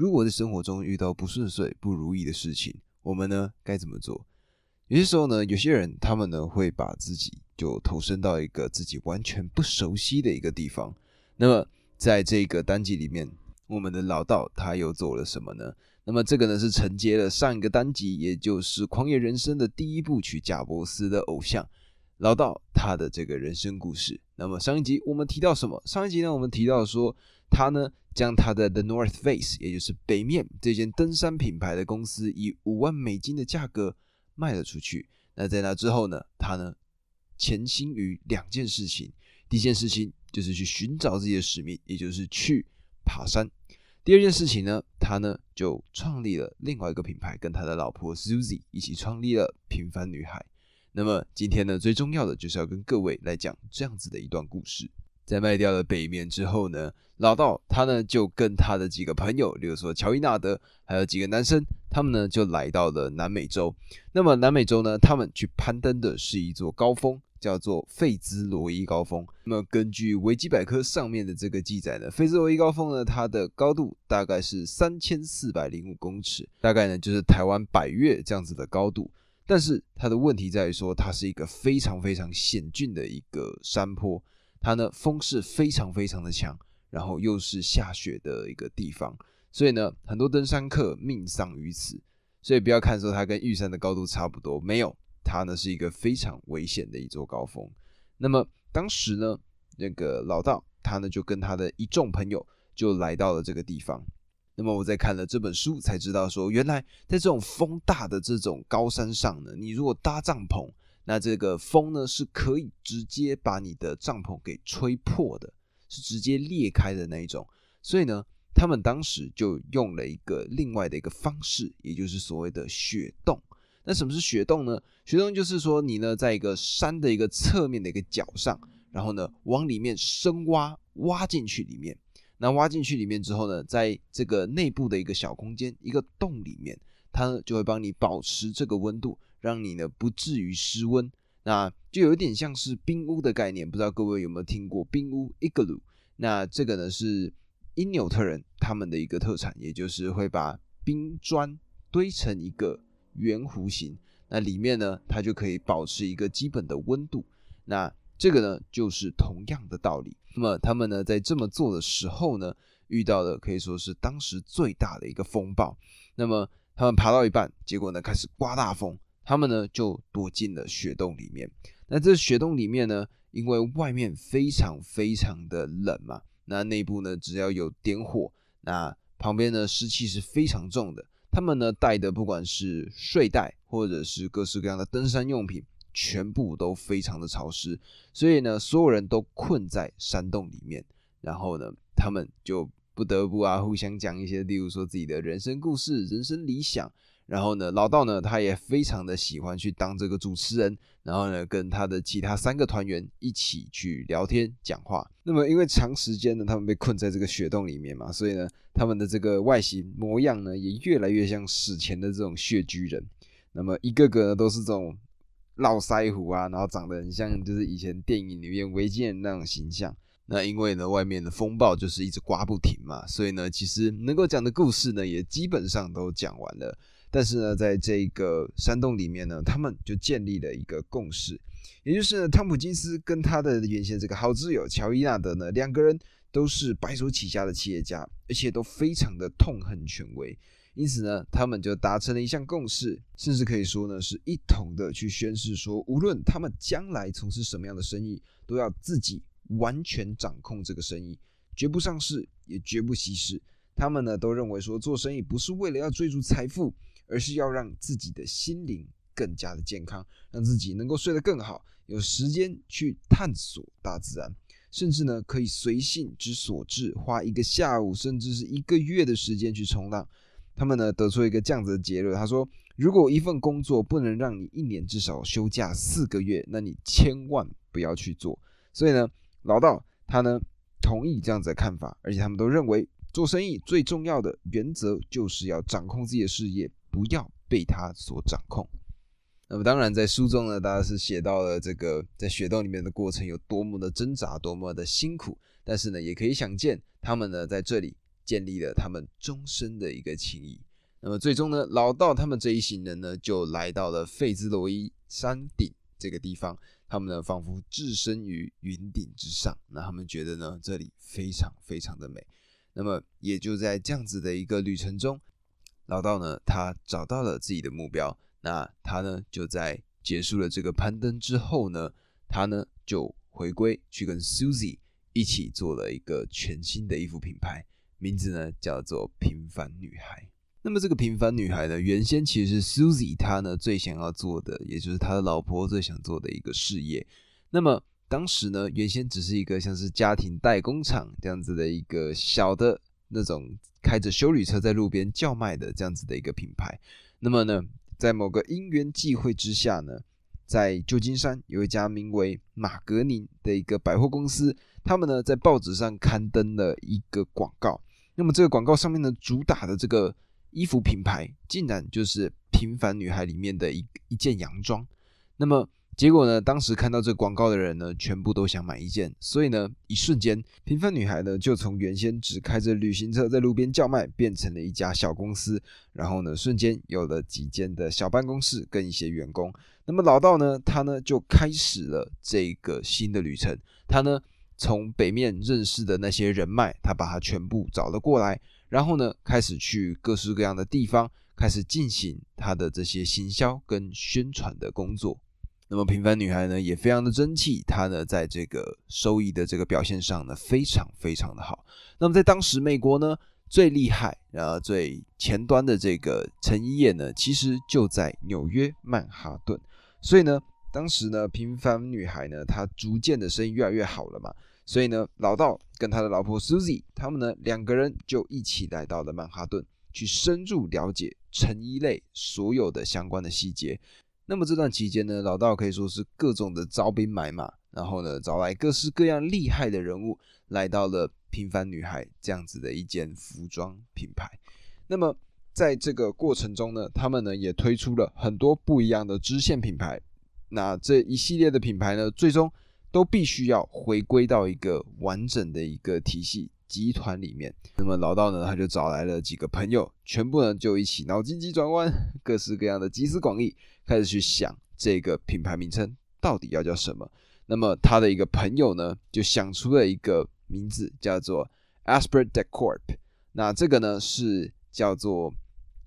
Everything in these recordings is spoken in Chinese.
如果在生活中遇到不顺遂、不如意的事情，我们呢该怎么做？有些时候呢，有些人他们呢会把自己就投身到一个自己完全不熟悉的一个地方。那么在这个单集里面，我们的老道他又做了什么呢？那么这个呢是承接了上一个单集，也就是《狂野人生》的第一部曲贾伯斯的偶像老道他的这个人生故事。那么上一集我们提到什么？上一集呢我们提到说他呢将他的 The North Face，也就是北面这间登山品牌的公司，以五万美金的价格卖了出去。那在那之后呢，他呢潜心于两件事情。第一件事情就是去寻找自己的使命，也就是去爬山。第二件事情呢，他呢就创立了另外一个品牌，跟他的老婆 Susie 一起创立了平凡女孩。那么今天呢，最重要的就是要跟各位来讲这样子的一段故事。在卖掉了北面之后呢，老道他呢就跟他的几个朋友，比如说乔伊纳德，还有几个男生，他们呢就来到了南美洲。那么南美洲呢，他们去攀登的是一座高峰。叫做费兹罗伊高峰。那么根据维基百科上面的这个记载呢，费兹罗伊高峰呢，它的高度大概是三千四百零五公尺，大概呢就是台湾百越这样子的高度。但是它的问题在于说，它是一个非常非常险峻的一个山坡，它呢风势非常非常的强，然后又是下雪的一个地方，所以呢很多登山客命丧于此。所以不要看说它跟玉山的高度差不多，没有。它呢是一个非常危险的一座高峰。那么当时呢，那个老道他呢就跟他的一众朋友就来到了这个地方。那么我在看了这本书才知道，说原来在这种风大的这种高山上呢，你如果搭帐篷，那这个风呢是可以直接把你的帐篷给吹破的，是直接裂开的那一种。所以呢，他们当时就用了一个另外的一个方式，也就是所谓的雪洞。那什么是雪洞呢？雪洞就是说，你呢在一个山的一个侧面的一个角上，然后呢往里面深挖，挖进去里面。那挖进去里面之后呢，在这个内部的一个小空间，一个洞里面，它就会帮你保持这个温度，让你呢不至于失温。那就有点像是冰屋的概念，不知道各位有没有听过冰屋 igloo？那这个呢是因纽特人他们的一个特产，也就是会把冰砖堆成一个。圆弧形，那里面呢，它就可以保持一个基本的温度。那这个呢，就是同样的道理。那么他们呢，在这么做的时候呢，遇到的可以说是当时最大的一个风暴。那么他们爬到一半，结果呢，开始刮大风，他们呢就躲进了雪洞里面。那这雪洞里面呢，因为外面非常非常的冷嘛，那内部呢，只要有点火，那旁边呢，湿气是非常重的。他们呢带的不管是睡袋或者是各式各样的登山用品，全部都非常的潮湿，所以呢，所有人都困在山洞里面。然后呢，他们就不得不啊，互相讲一些，例如说自己的人生故事、人生理想。然后呢，老道呢，他也非常的喜欢去当这个主持人，然后呢，跟他的其他三个团员一起去聊天讲话。那么，因为长时间呢，他们被困在这个雪洞里面嘛，所以呢，他们的这个外形模样呢，也越来越像史前的这种穴居人。那么，一个个呢，都是这种络腮胡啊，然后长得很像就是以前电影里面维京人那种形象。那因为呢，外面的风暴就是一直刮不停嘛，所以呢，其实能够讲的故事呢，也基本上都讲完了。但是呢，在这个山洞里面呢，他们就建立了一个共识，也就是呢汤普金斯跟他的原先这个好挚友乔伊纳德呢，两个人都是白手起家的企业家，而且都非常的痛恨权威，因此呢，他们就达成了一项共识，甚至可以说呢，是一同的去宣誓说，无论他们将来从事什么样的生意，都要自己完全掌控这个生意，绝不上市，也绝不稀释。他们呢，都认为说，做生意不是为了要追逐财富。而是要让自己的心灵更加的健康，让自己能够睡得更好，有时间去探索大自然，甚至呢可以随性之所至，花一个下午甚至是一个月的时间去冲浪。他们呢得出一个这样子的结论，他说：如果一份工作不能让你一年至少休假四个月，那你千万不要去做。所以呢，老道他呢同意这样子的看法，而且他们都认为做生意最重要的原则就是要掌控自己的事业。不要被他所掌控。那么，当然，在书中呢，大家是写到了这个在雪洞里面的过程有多么的挣扎，多么的辛苦。但是呢，也可以想见，他们呢在这里建立了他们终身的一个情谊。那么最终呢，老道他们这一行人呢，就来到了费兹罗伊山顶这个地方。他们呢，仿佛置身于云顶之上。那他们觉得呢，这里非常非常的美。那么也就在这样子的一个旅程中，老道呢，他找到了自己的目标。那他呢，就在结束了这个攀登之后呢，他呢就回归去跟 Susie 一起做了一个全新的衣服品牌，名字呢叫做平凡女孩。那么这个平凡女孩呢，原先其实是 Susie 她呢最想要做的，也就是她的老婆最想做的一个事业。那么当时呢，原先只是一个像是家庭代工厂这样子的一个小的那种开着修理车在路边叫卖的这样子的一个品牌。那么呢，在某个因缘际会之下呢，在旧金山有一家名为马格宁的一个百货公司，他们呢在报纸上刊登了一个广告。那么这个广告上面呢，主打的这个。衣服品牌竟然就是《平凡女孩》里面的一一件洋装，那么结果呢？当时看到这广告的人呢，全部都想买一件，所以呢，一瞬间，《平凡女孩》呢就从原先只开着旅行车在路边叫卖，变成了一家小公司，然后呢，瞬间有了几间的小办公室跟一些员工。那么老道呢，他呢就开始了这个新的旅程，他呢从北面认识的那些人脉，他把他全部找了过来。然后呢，开始去各式各样的地方，开始进行他的这些行销跟宣传的工作。那么平凡女孩呢，也非常的争气，她呢在这个收益的这个表现上呢，非常非常的好。那么在当时美国呢，最厉害然后最前端的这个成衣业呢，其实就在纽约曼哈顿。所以呢，当时呢，平凡女孩呢，她逐渐的生意越来越好了嘛。所以呢，老道跟他的老婆 Susie，他们呢两个人就一起来到了曼哈顿，去深入了解成衣类所有的相关的细节。那么这段期间呢，老道可以说是各种的招兵买马，然后呢找来各式各样厉害的人物，来到了平凡女孩这样子的一间服装品牌。那么在这个过程中呢，他们呢也推出了很多不一样的支线品牌。那这一系列的品牌呢，最终。都必须要回归到一个完整的一个体系集团里面。那么老道呢，他就找来了几个朋友，全部呢就一起脑筋急转弯，各式各样的集思广益，开始去想这个品牌名称到底要叫什么。那么他的一个朋友呢，就想出了一个名字，叫做 Asperde Corp。那这个呢是叫做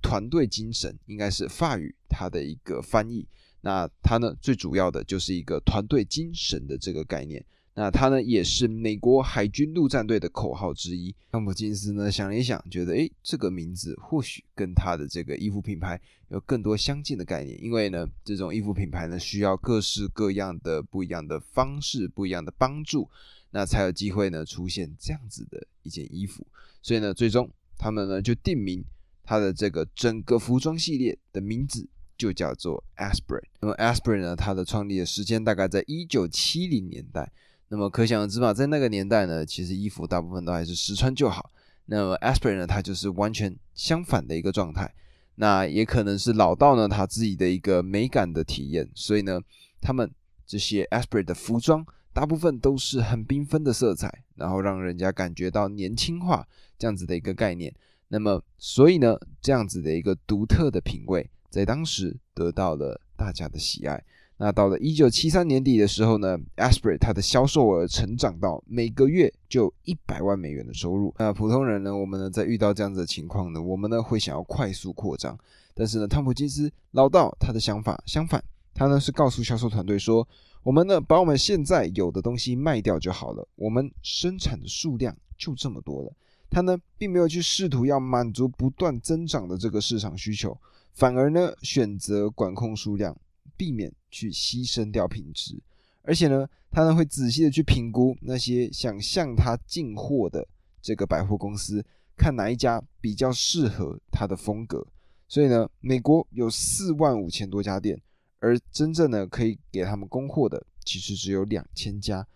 团队精神，应该是法语它的一个翻译。那它呢，最主要的就是一个团队精神的这个概念。那它呢，也是美国海军陆战队的口号之一。汤普金斯呢想了一想，觉得诶，这个名字或许跟他的这个衣服品牌有更多相近的概念。因为呢，这种衣服品牌呢，需要各式各样的不一样的方式、不一样的帮助，那才有机会呢出现这样子的一件衣服。所以呢，最终他们呢就定名它的这个整个服装系列的名字。就叫做 Aspirin。那么 Aspirin 呢，它的创立的时间大概在一九七零年代。那么可想而知嘛，在那个年代呢，其实衣服大部分都还是实穿就好。那么 Aspirin 呢，它就是完全相反的一个状态。那也可能是老道呢他自己的一个美感的体验，所以呢，他们这些 Aspirin 的服装大部分都是很缤纷的色彩，然后让人家感觉到年轻化这样子的一个概念。那么，所以呢，这样子的一个独特的品味。在当时得到了大家的喜爱。那到了一九七三年底的时候呢，Aspire 它的销售额成长到每个月就一百万美元的收入。那普通人呢，我们呢在遇到这样子的情况呢，我们呢会想要快速扩张。但是呢，汤普金斯老道他的想法相反，他呢是告诉销售团队说，我们呢把我们现在有的东西卖掉就好了，我们生产的数量就这么多了。他呢并没有去试图要满足不断增长的这个市场需求。反而呢，选择管控数量，避免去牺牲掉品质，而且呢，他呢会仔细的去评估那些想向他进货的这个百货公司，看哪一家比较适合他的风格。所以呢，美国有四万五千多家店，而真正呢可以给他们供货的，其实只有两千家。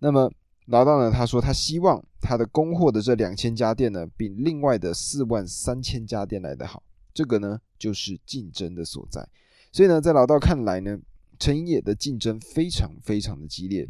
那么老道呢，他说他希望他的供货的这两千家店呢，比另外的四万三千家店来得好。这个呢，就是竞争的所在。所以呢，在老道看来呢，成衣业的竞争非常非常的激烈，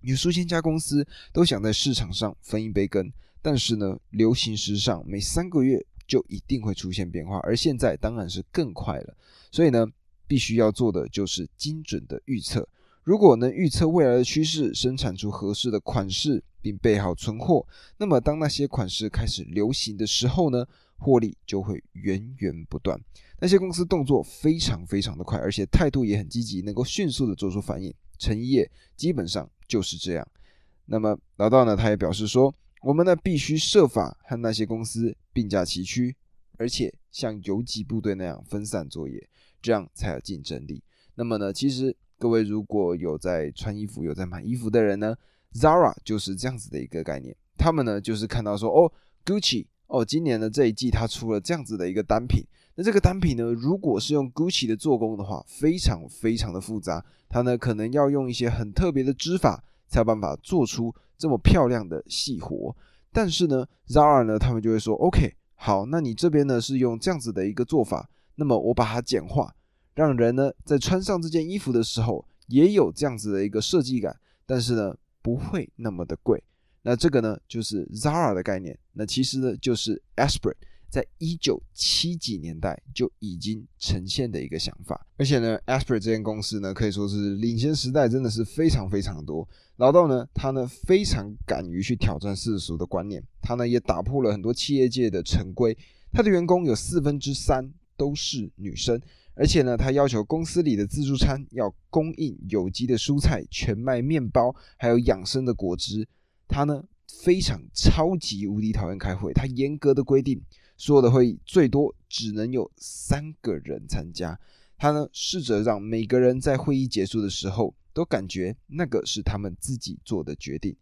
有数千家公司都想在市场上分一杯羹。但是呢，流行时尚每三个月就一定会出现变化，而现在当然是更快了。所以呢，必须要做的就是精准的预测。如果能预测未来的趋势，生产出合适的款式，并备好存货，那么当那些款式开始流行的时候呢，获利就会源源不断。那些公司动作非常非常的快，而且态度也很积极，能够迅速的做出反应。成业基本上就是这样。那么老道呢，他也表示说，我们呢必须设法和那些公司并驾齐驱，而且像游击部队那样分散作业，这样才有竞争力。那么呢，其实。各位如果有在穿衣服、有在买衣服的人呢，Zara 就是这样子的一个概念。他们呢就是看到说，哦，Gucci，哦，今年的这一季它出了这样子的一个单品。那这个单品呢，如果是用 Gucci 的做工的话，非常非常的复杂，它呢可能要用一些很特别的织法，才有办法做出这么漂亮的细活。但是呢，Zara 呢，他们就会说，OK，好，那你这边呢是用这样子的一个做法，那么我把它简化。让人呢在穿上这件衣服的时候也有这样子的一个设计感，但是呢不会那么的贵。那这个呢就是 Zara 的概念。那其实呢就是 Esprit 在一九七几年代就已经呈现的一个想法。而且呢，Esprit 这间公司呢可以说是领先时代，真的是非常非常多。老道呢他呢非常敢于去挑战世俗的观念，他呢也打破了很多企业界的陈规。他的员工有四分之三都是女生。而且呢，他要求公司里的自助餐要供应有机的蔬菜、全麦面包，还有养生的果汁。他呢非常超级无敌讨厌开会，他严格的规定，所有的会议最多只能有三个人参加。他呢试着让每个人在会议结束的时候都感觉那个是他们自己做的决定。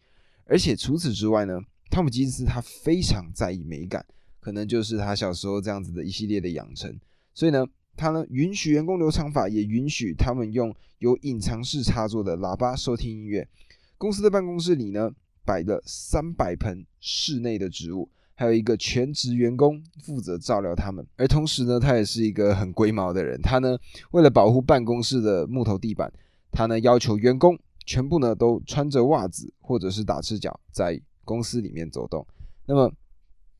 而且除此之外呢，汤姆金斯他非常在意美感，可能就是他小时候这样子的一系列的养成，所以呢。他呢允许员工留长发，也允许他们用有隐藏式插座的喇叭收听音乐。公司的办公室里呢摆了三百盆室内的植物，还有一个全职员工负责照料他们。而同时呢，他也是一个很龟毛的人。他呢为了保护办公室的木头地板，他呢要求员工全部呢都穿着袜子或者是打赤脚在公司里面走动。那么。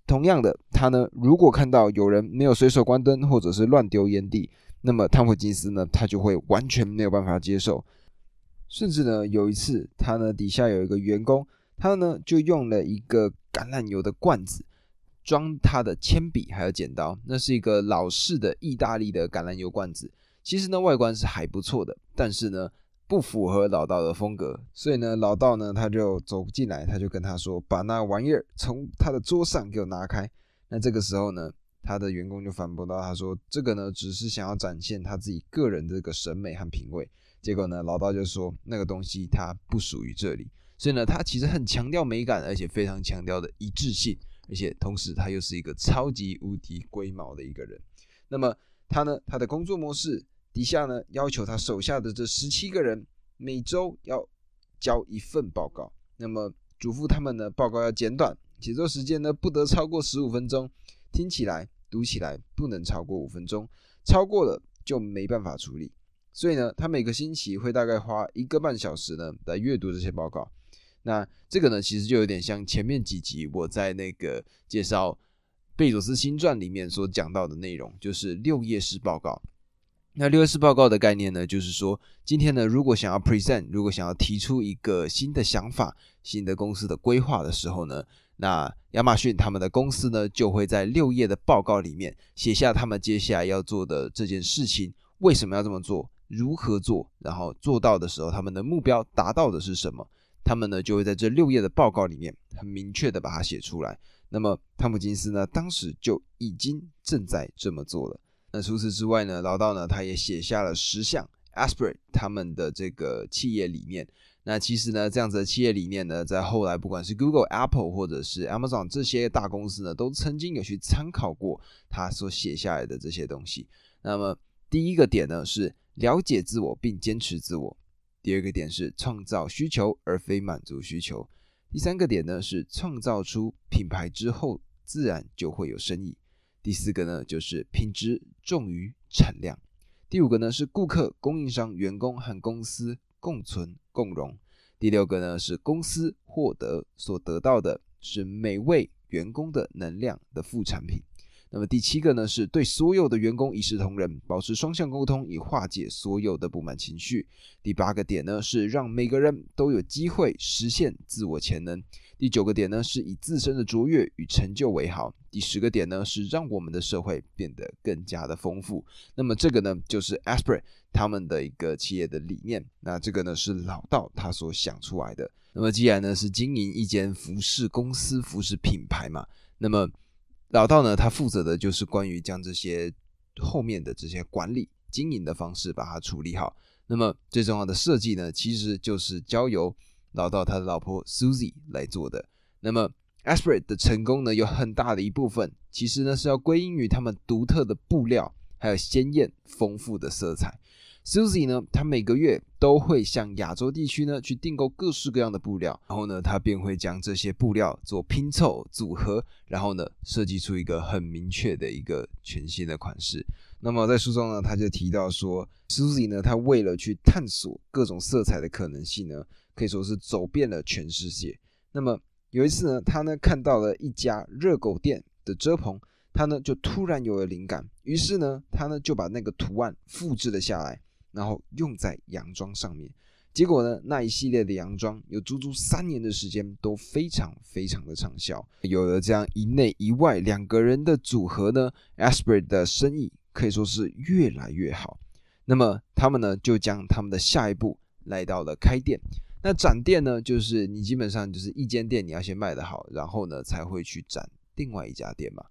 同样的，他呢，如果看到有人没有随手关灯，或者是乱丢烟蒂，那么汤普金斯呢，他就会完全没有办法接受。甚至呢，有一次，他呢底下有一个员工，他呢就用了一个橄榄油的罐子装他的铅笔还有剪刀，那是一个老式的意大利的橄榄油罐子，其实呢外观是还不错的，但是呢。不符合老道的风格，所以呢，老道呢他就走进来，他就跟他说：“把那玩意儿从他的桌上给我拿开。”那这个时候呢，他的员工就反驳到：“他说这个呢，只是想要展现他自己个人的这个审美和品味。”结果呢，老道就说：“那个东西它不属于这里。”所以呢，他其实很强调美感，而且非常强调的一致性，而且同时他又是一个超级无敌龟毛的一个人。那么他呢，他的工作模式。底下呢，要求他手下的这十七个人每周要交一份报告，那么嘱咐他们呢，报告要简短，写作时间呢不得超过十五分钟，听起来、读起来不能超过五分钟，超过了就没办法处理。所以呢，他每个星期会大概花一个半小时呢来阅读这些报告。那这个呢，其实就有点像前面几集我在那个介绍贝佐斯新传里面所讲到的内容，就是六页式报告。那六 S 报告的概念呢，就是说，今天呢，如果想要 present，如果想要提出一个新的想法、新的公司的规划的时候呢，那亚马逊他们的公司呢，就会在六页的报告里面写下他们接下来要做的这件事情，为什么要这么做，如何做，然后做到的时候，他们的目标达到的是什么，他们呢就会在这六页的报告里面很明确的把它写出来。那么汤姆金斯呢，当时就已经正在这么做了。那除此之外呢，老道呢，他也写下了十项 Aspire 他们的这个企业理念。那其实呢，这样子的企业理念呢，在后来不管是 Google、Apple 或者是 Amazon 这些大公司呢，都曾经有去参考过他所写下来的这些东西。那么第一个点呢，是了解自我并坚持自我；第二个点是创造需求而非满足需求；第三个点呢，是创造出品牌之后，自然就会有生意。第四个呢，就是品质重于产量；第五个呢，是顾客、供应商、员工和公司共存共荣；第六个呢，是公司获得所得到的是每位员工的能量的副产品。那么第七个呢，是对所有的员工一视同仁，保持双向沟通，以化解所有的不满情绪。第八个点呢，是让每个人都有机会实现自我潜能。第九个点呢，是以自身的卓越与成就为好。第十个点呢，是让我们的社会变得更加的丰富。那么这个呢，就是 Aspire 他们的一个企业的理念。那这个呢，是老道他所想出来的。那么既然呢是经营一间服饰公司、服饰品牌嘛，那么老道呢，他负责的就是关于将这些后面的这些管理经营的方式把它处理好。那么最重要的设计呢，其实就是交由老道他的老婆 Susie 来做的。那么 Aspire 的成功呢，有很大的一部分其实呢是要归因于他们独特的布料，还有鲜艳丰富的色彩。Susie 呢，她每个月都会向亚洲地区呢去订购各式各样的布料，然后呢，她便会将这些布料做拼凑组合，然后呢，设计出一个很明确的一个全新的款式。那么在书中呢，他就提到说，Susie 呢，她为了去探索各种色彩的可能性呢，可以说是走遍了全世界。那么有一次呢，他呢看到了一家热狗店的遮棚，他呢就突然有了灵感，于是呢，他呢就把那个图案复制了下来。然后用在洋装上面，结果呢，那一系列的洋装有足足三年的时间都非常非常的畅销。有了这样一内一外两个人的组合呢，Aspire 的生意可以说是越来越好。那么他们呢，就将他们的下一步来到了开店。那展店呢，就是你基本上就是一间店你要先卖得好，然后呢才会去展另外一家店嘛。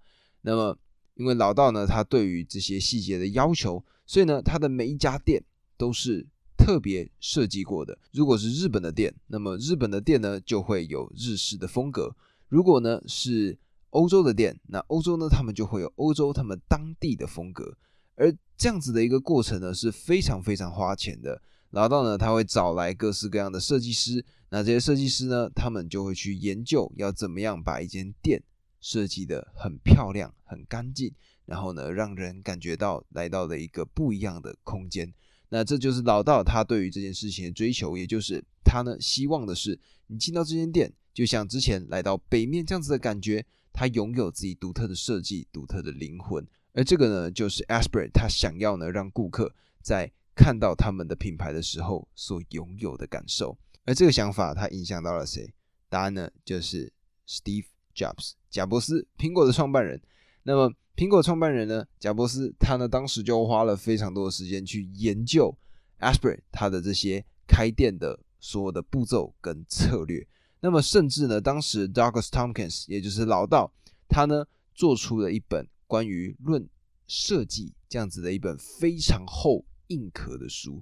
那么因为老道呢，他对于这些细节的要求，所以呢，他的每一家店。都是特别设计过的。如果是日本的店，那么日本的店呢就会有日式的风格；如果呢是欧洲的店，那欧洲呢他们就会有欧洲他们当地的风格。而这样子的一个过程呢是非常非常花钱的。然后呢他会找来各式各样的设计师，那这些设计师呢他们就会去研究要怎么样把一间店设计的很漂亮、很干净，然后呢让人感觉到来到了一个不一样的空间。那这就是老道他对于这件事情的追求，也就是他呢希望的是，你进到这间店，就像之前来到北面这样子的感觉，他拥有自己独特的设计、独特的灵魂。而这个呢，就是 Aspire 他想要呢让顾客在看到他们的品牌的时候所拥有的感受。而这个想法，它影响到了谁？答案呢，就是 Steve Jobs，贾伯斯，苹果的创办人。那么苹果创办人呢，贾伯斯，他呢当时就花了非常多的时间去研究 Aspire 他的这些开店的所有的步骤跟策略。那么甚至呢，当时 Douglas Tompkins 也就是老道，他呢做出了一本关于论设计这样子的一本非常厚硬壳的书。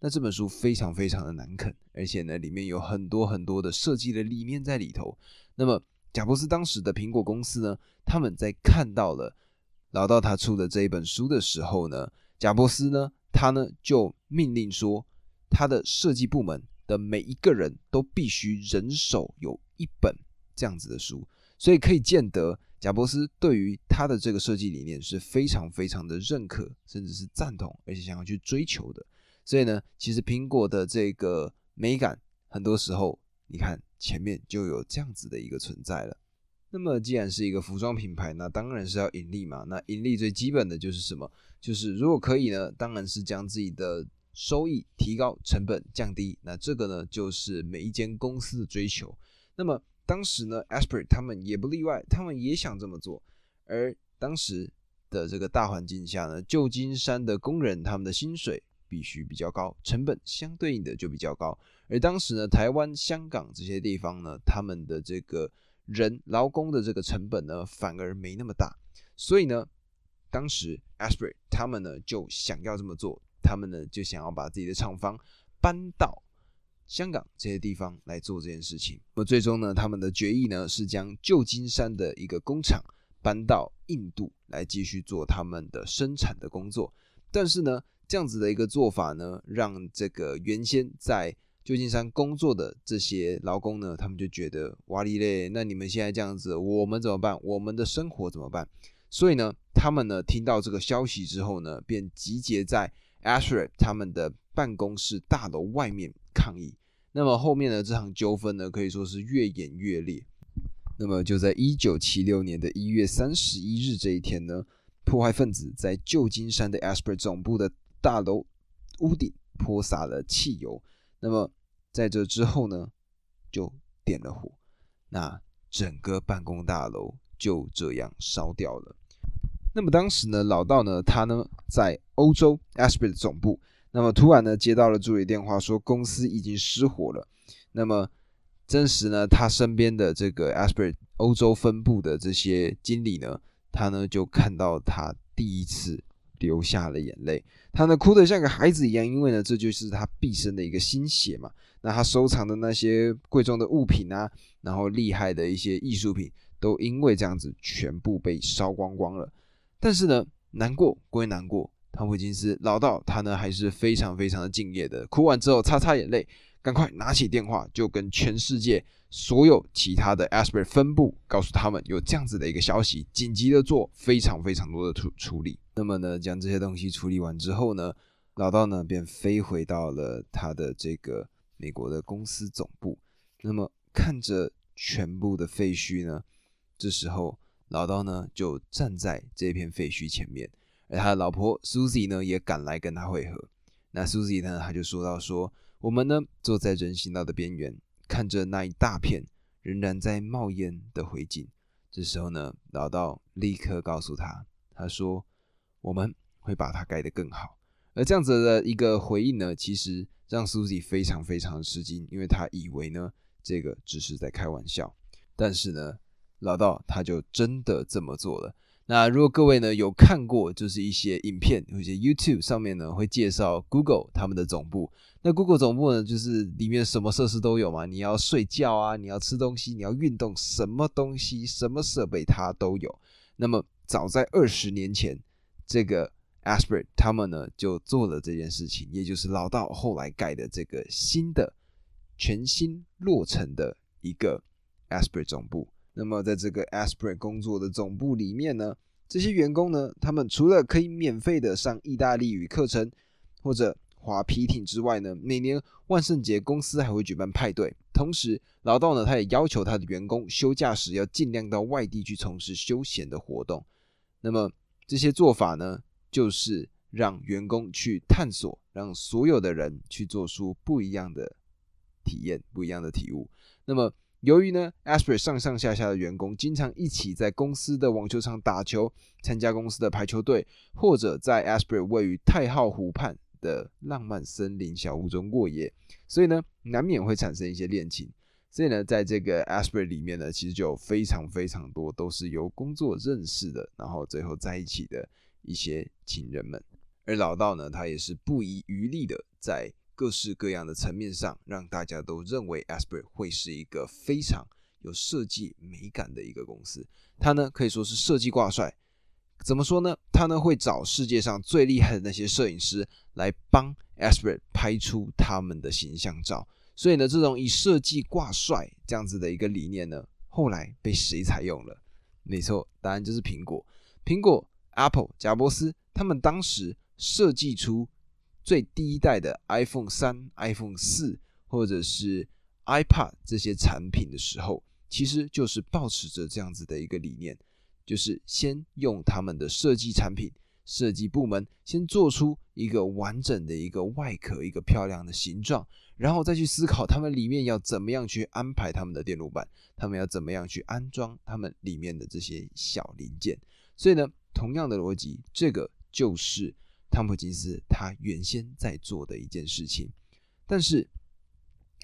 那这本书非常非常的难啃，而且呢里面有很多很多的设计的理念在里头。那么贾伯斯当时的苹果公司呢，他们在看到了老道他出的这一本书的时候呢，贾伯斯呢，他呢就命令说，他的设计部门的每一个人都必须人手有一本这样子的书，所以可以见得贾伯斯对于他的这个设计理念是非常非常的认可，甚至是赞同，而且想要去追求的。所以呢，其实苹果的这个美感，很多时候你看。前面就有这样子的一个存在了。那么，既然是一个服装品牌，那当然是要盈利嘛。那盈利最基本的就是什么？就是如果可以呢，当然是将自己的收益提高，成本降低。那这个呢，就是每一间公司的追求。那么当时呢，Aspire 他们也不例外，他们也想这么做。而当时的这个大环境下呢，旧金山的工人他们的薪水。必须比较高，成本相对应的就比较高。而当时呢，台湾、香港这些地方呢，他们的这个人劳工的这个成本呢，反而没那么大。所以呢，当时 Aspire 他们呢就想要这么做，他们呢就想要把自己的厂房搬到香港这些地方来做这件事情。那么最终呢，他们的决议呢是将旧金山的一个工厂搬到印度来继续做他们的生产的工作。但是呢，这样子的一个做法呢，让这个原先在旧金山工作的这些劳工呢，他们就觉得哇哩嘞，那你们现在这样子，我们怎么办？我们的生活怎么办？所以呢，他们呢听到这个消息之后呢，便集结在 Asher 他们的办公室大楼外面抗议。那么后面呢，这场纠纷呢，可以说是越演越烈。那么就在一九七六年的一月三十一日这一天呢，破坏分子在旧金山的 Asper 总部的大楼屋顶泼洒了汽油。那么在这之后呢，就点了火，那整个办公大楼就这样烧掉了。那么当时呢，老道呢，他呢在欧洲 Asper 的总部，那么突然呢接到了助理电话，说公司已经失火了。那么真实呢，他身边的这个 Asper 欧洲分部的这些经理呢，他呢就看到他第一次流下了眼泪，他呢哭得像个孩子一样，因为呢这就是他毕生的一个心血嘛。那他收藏的那些贵重的物品啊，然后厉害的一些艺术品，都因为这样子全部被烧光光了。但是呢，难过归难过，汤普金斯老道他呢还是非常非常的敬业的。哭完之后，擦擦眼泪，赶快拿起电话，就跟全世界所有其他的 Asper 分部告诉他们有这样子的一个消息，紧急的做非常非常多的处处理。那么呢，将这些东西处理完之后呢，老道呢便飞回到了他的这个美国的公司总部。那么看着全部的废墟呢，这时候。老道呢就站在这片废墟前面，而他的老婆 Susie 呢也赶来跟他会合。那 Susie 呢，他就说到说：“我们呢坐在人行道的边缘，看着那一大片仍然在冒烟的灰烬。这时候呢，老道立刻告诉他，他说：我们会把它盖得更好。而这样子的一个回应呢，其实让 Susie 非常非常吃惊，因为他以为呢这个只是在开玩笑，但是呢。老道他就真的这么做了。那如果各位呢有看过，就是一些影片，有些 YouTube 上面呢会介绍 Google 他们的总部。那 Google 总部呢，就是里面什么设施都有嘛。你要睡觉啊，你要吃东西，你要运动，什么东西、什么设备它都有。那么早在二十年前，这个 Asper 他们呢就做了这件事情，也就是老道后来盖的这个新的、全新落成的一个 Asper 总部。那么，在这个 Aspirin 工作的总部里面呢，这些员工呢，他们除了可以免费的上意大利语课程或者滑皮艇之外呢，每年万圣节公司还会举办派对。同时，老道呢，他也要求他的员工休假时要尽量到外地去从事休闲的活动。那么，这些做法呢，就是让员工去探索，让所有的人去做出不一样的体验、不一样的体悟。那么，由于呢，Asper 上上下下的员工经常一起在公司的网球场打球，参加公司的排球队，或者在 Asper 位于太浩湖畔的浪漫森林小屋中过夜，所以呢，难免会产生一些恋情。所以呢，在这个 Asper 里面呢，其实就有非常非常多都是由工作认识的，然后最后在一起的一些情人们。而老道呢，他也是不遗余力的在。各式各样的层面上，让大家都认为 Asper 会是一个非常有设计美感的一个公司。它呢可以说是设计挂帅。怎么说呢？它呢会找世界上最厉害的那些摄影师来帮 Asper 拍出他们的形象照。所以呢，这种以设计挂帅这样子的一个理念呢，后来被谁采用了？没错，答案就是苹果。苹果 Apple 贾伯斯他们当时设计出。最第一代的 iPhone 三、iPhone 四或者是 iPad 这些产品的时候，其实就是保持着这样子的一个理念，就是先用他们的设计产品设计部门先做出一个完整的一个外壳，一个漂亮的形状，然后再去思考他们里面要怎么样去安排他们的电路板，他们要怎么样去安装他们里面的这些小零件。所以呢，同样的逻辑，这个就是。汤普金斯他原先在做的一件事情，但是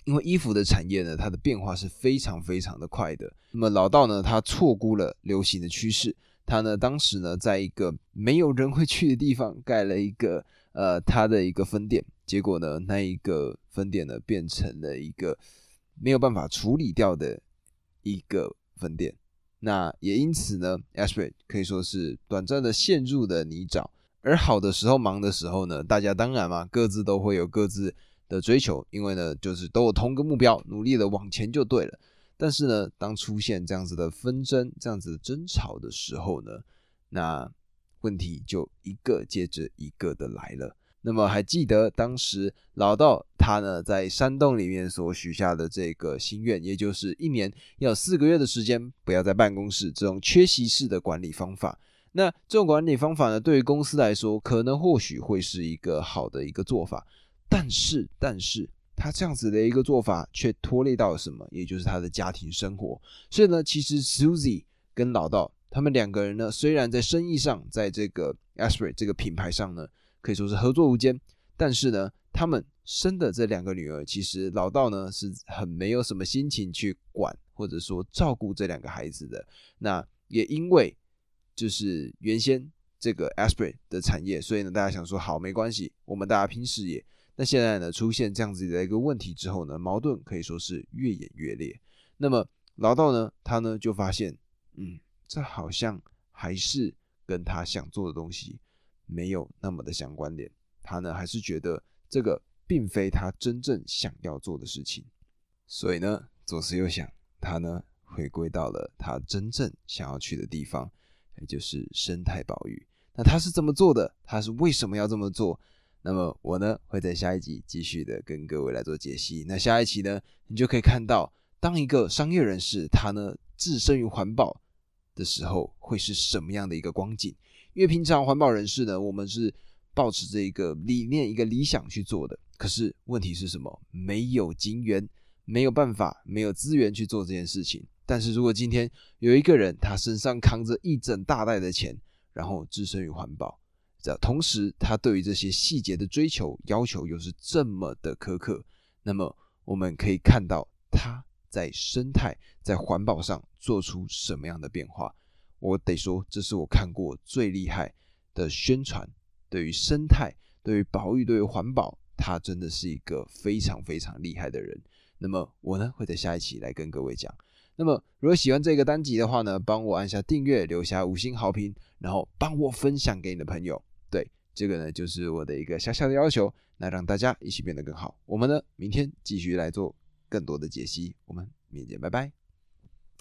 因为衣服的产业呢，它的变化是非常非常的快的。那么老道呢，他错估了流行的趋势，他呢当时呢在一个没有人会去的地方盖了一个呃他的一个分店，结果呢那一个分店呢变成了一个没有办法处理掉的一个分店，那也因此呢 a s h r e 可以说是短暂的陷入了泥沼。而好的时候，忙的时候呢，大家当然嘛，各自都会有各自的追求，因为呢，就是都有同个目标，努力的往前就对了。但是呢，当出现这样子的纷争、这样子的争吵的时候呢，那问题就一个接着一个的来了。那么还记得当时老道他呢在山洞里面所许下的这个心愿，也就是一年要四个月的时间不要在办公室这种缺席式的管理方法。那这种管理方法呢，对于公司来说，可能或许会是一个好的一个做法，但是，但是他这样子的一个做法却拖累到了什么？也就是他的家庭生活。所以呢，其实 Susie 跟老道他们两个人呢，虽然在生意上，在这个 Aspirin 这个品牌上呢，可以说是合作无间，但是呢，他们生的这两个女儿，其实老道呢是很没有什么心情去管或者说照顾这两个孩子的。那也因为就是原先这个 Aspirin 的产业，所以呢，大家想说好没关系，我们大家拼事业。那现在呢，出现这样子的一个问题之后呢，矛盾可以说是越演越烈。那么老道呢，他呢就发现，嗯，这好像还是跟他想做的东西没有那么的相关联。他呢还是觉得这个并非他真正想要做的事情。所以呢，左思右想，他呢回归到了他真正想要去的地方，也就是生态保育。那他是怎么做的？他是为什么要这么做？那么我呢会在下一集继续的跟各位来做解析。那下一期呢，你就可以看到，当一个商业人士他呢置身于环保的时候，会是什么样的一个光景？因为平常环保人士呢，我们是抱持着一个理念、一个理想去做的。可是问题是什么？没有金源，没有办法，没有资源去做这件事情。但是如果今天有一个人，他身上扛着一整大袋的钱，然后置身于环保。这同时，他对于这些细节的追求要求又是这么的苛刻，那么我们可以看到他在生态、在环保上做出什么样的变化。我得说，这是我看过最厉害的宣传。对于生态、对于保育、对于环保，他真的是一个非常非常厉害的人。那么我呢，会在下一期来跟各位讲。那么如果喜欢这个单集的话呢，帮我按下订阅，留下五星好评，然后帮我分享给你的朋友。对，这个呢就是我的一个小小的要求，那让大家一起变得更好。我们呢，明天继续来做更多的解析，我们明天见，拜拜。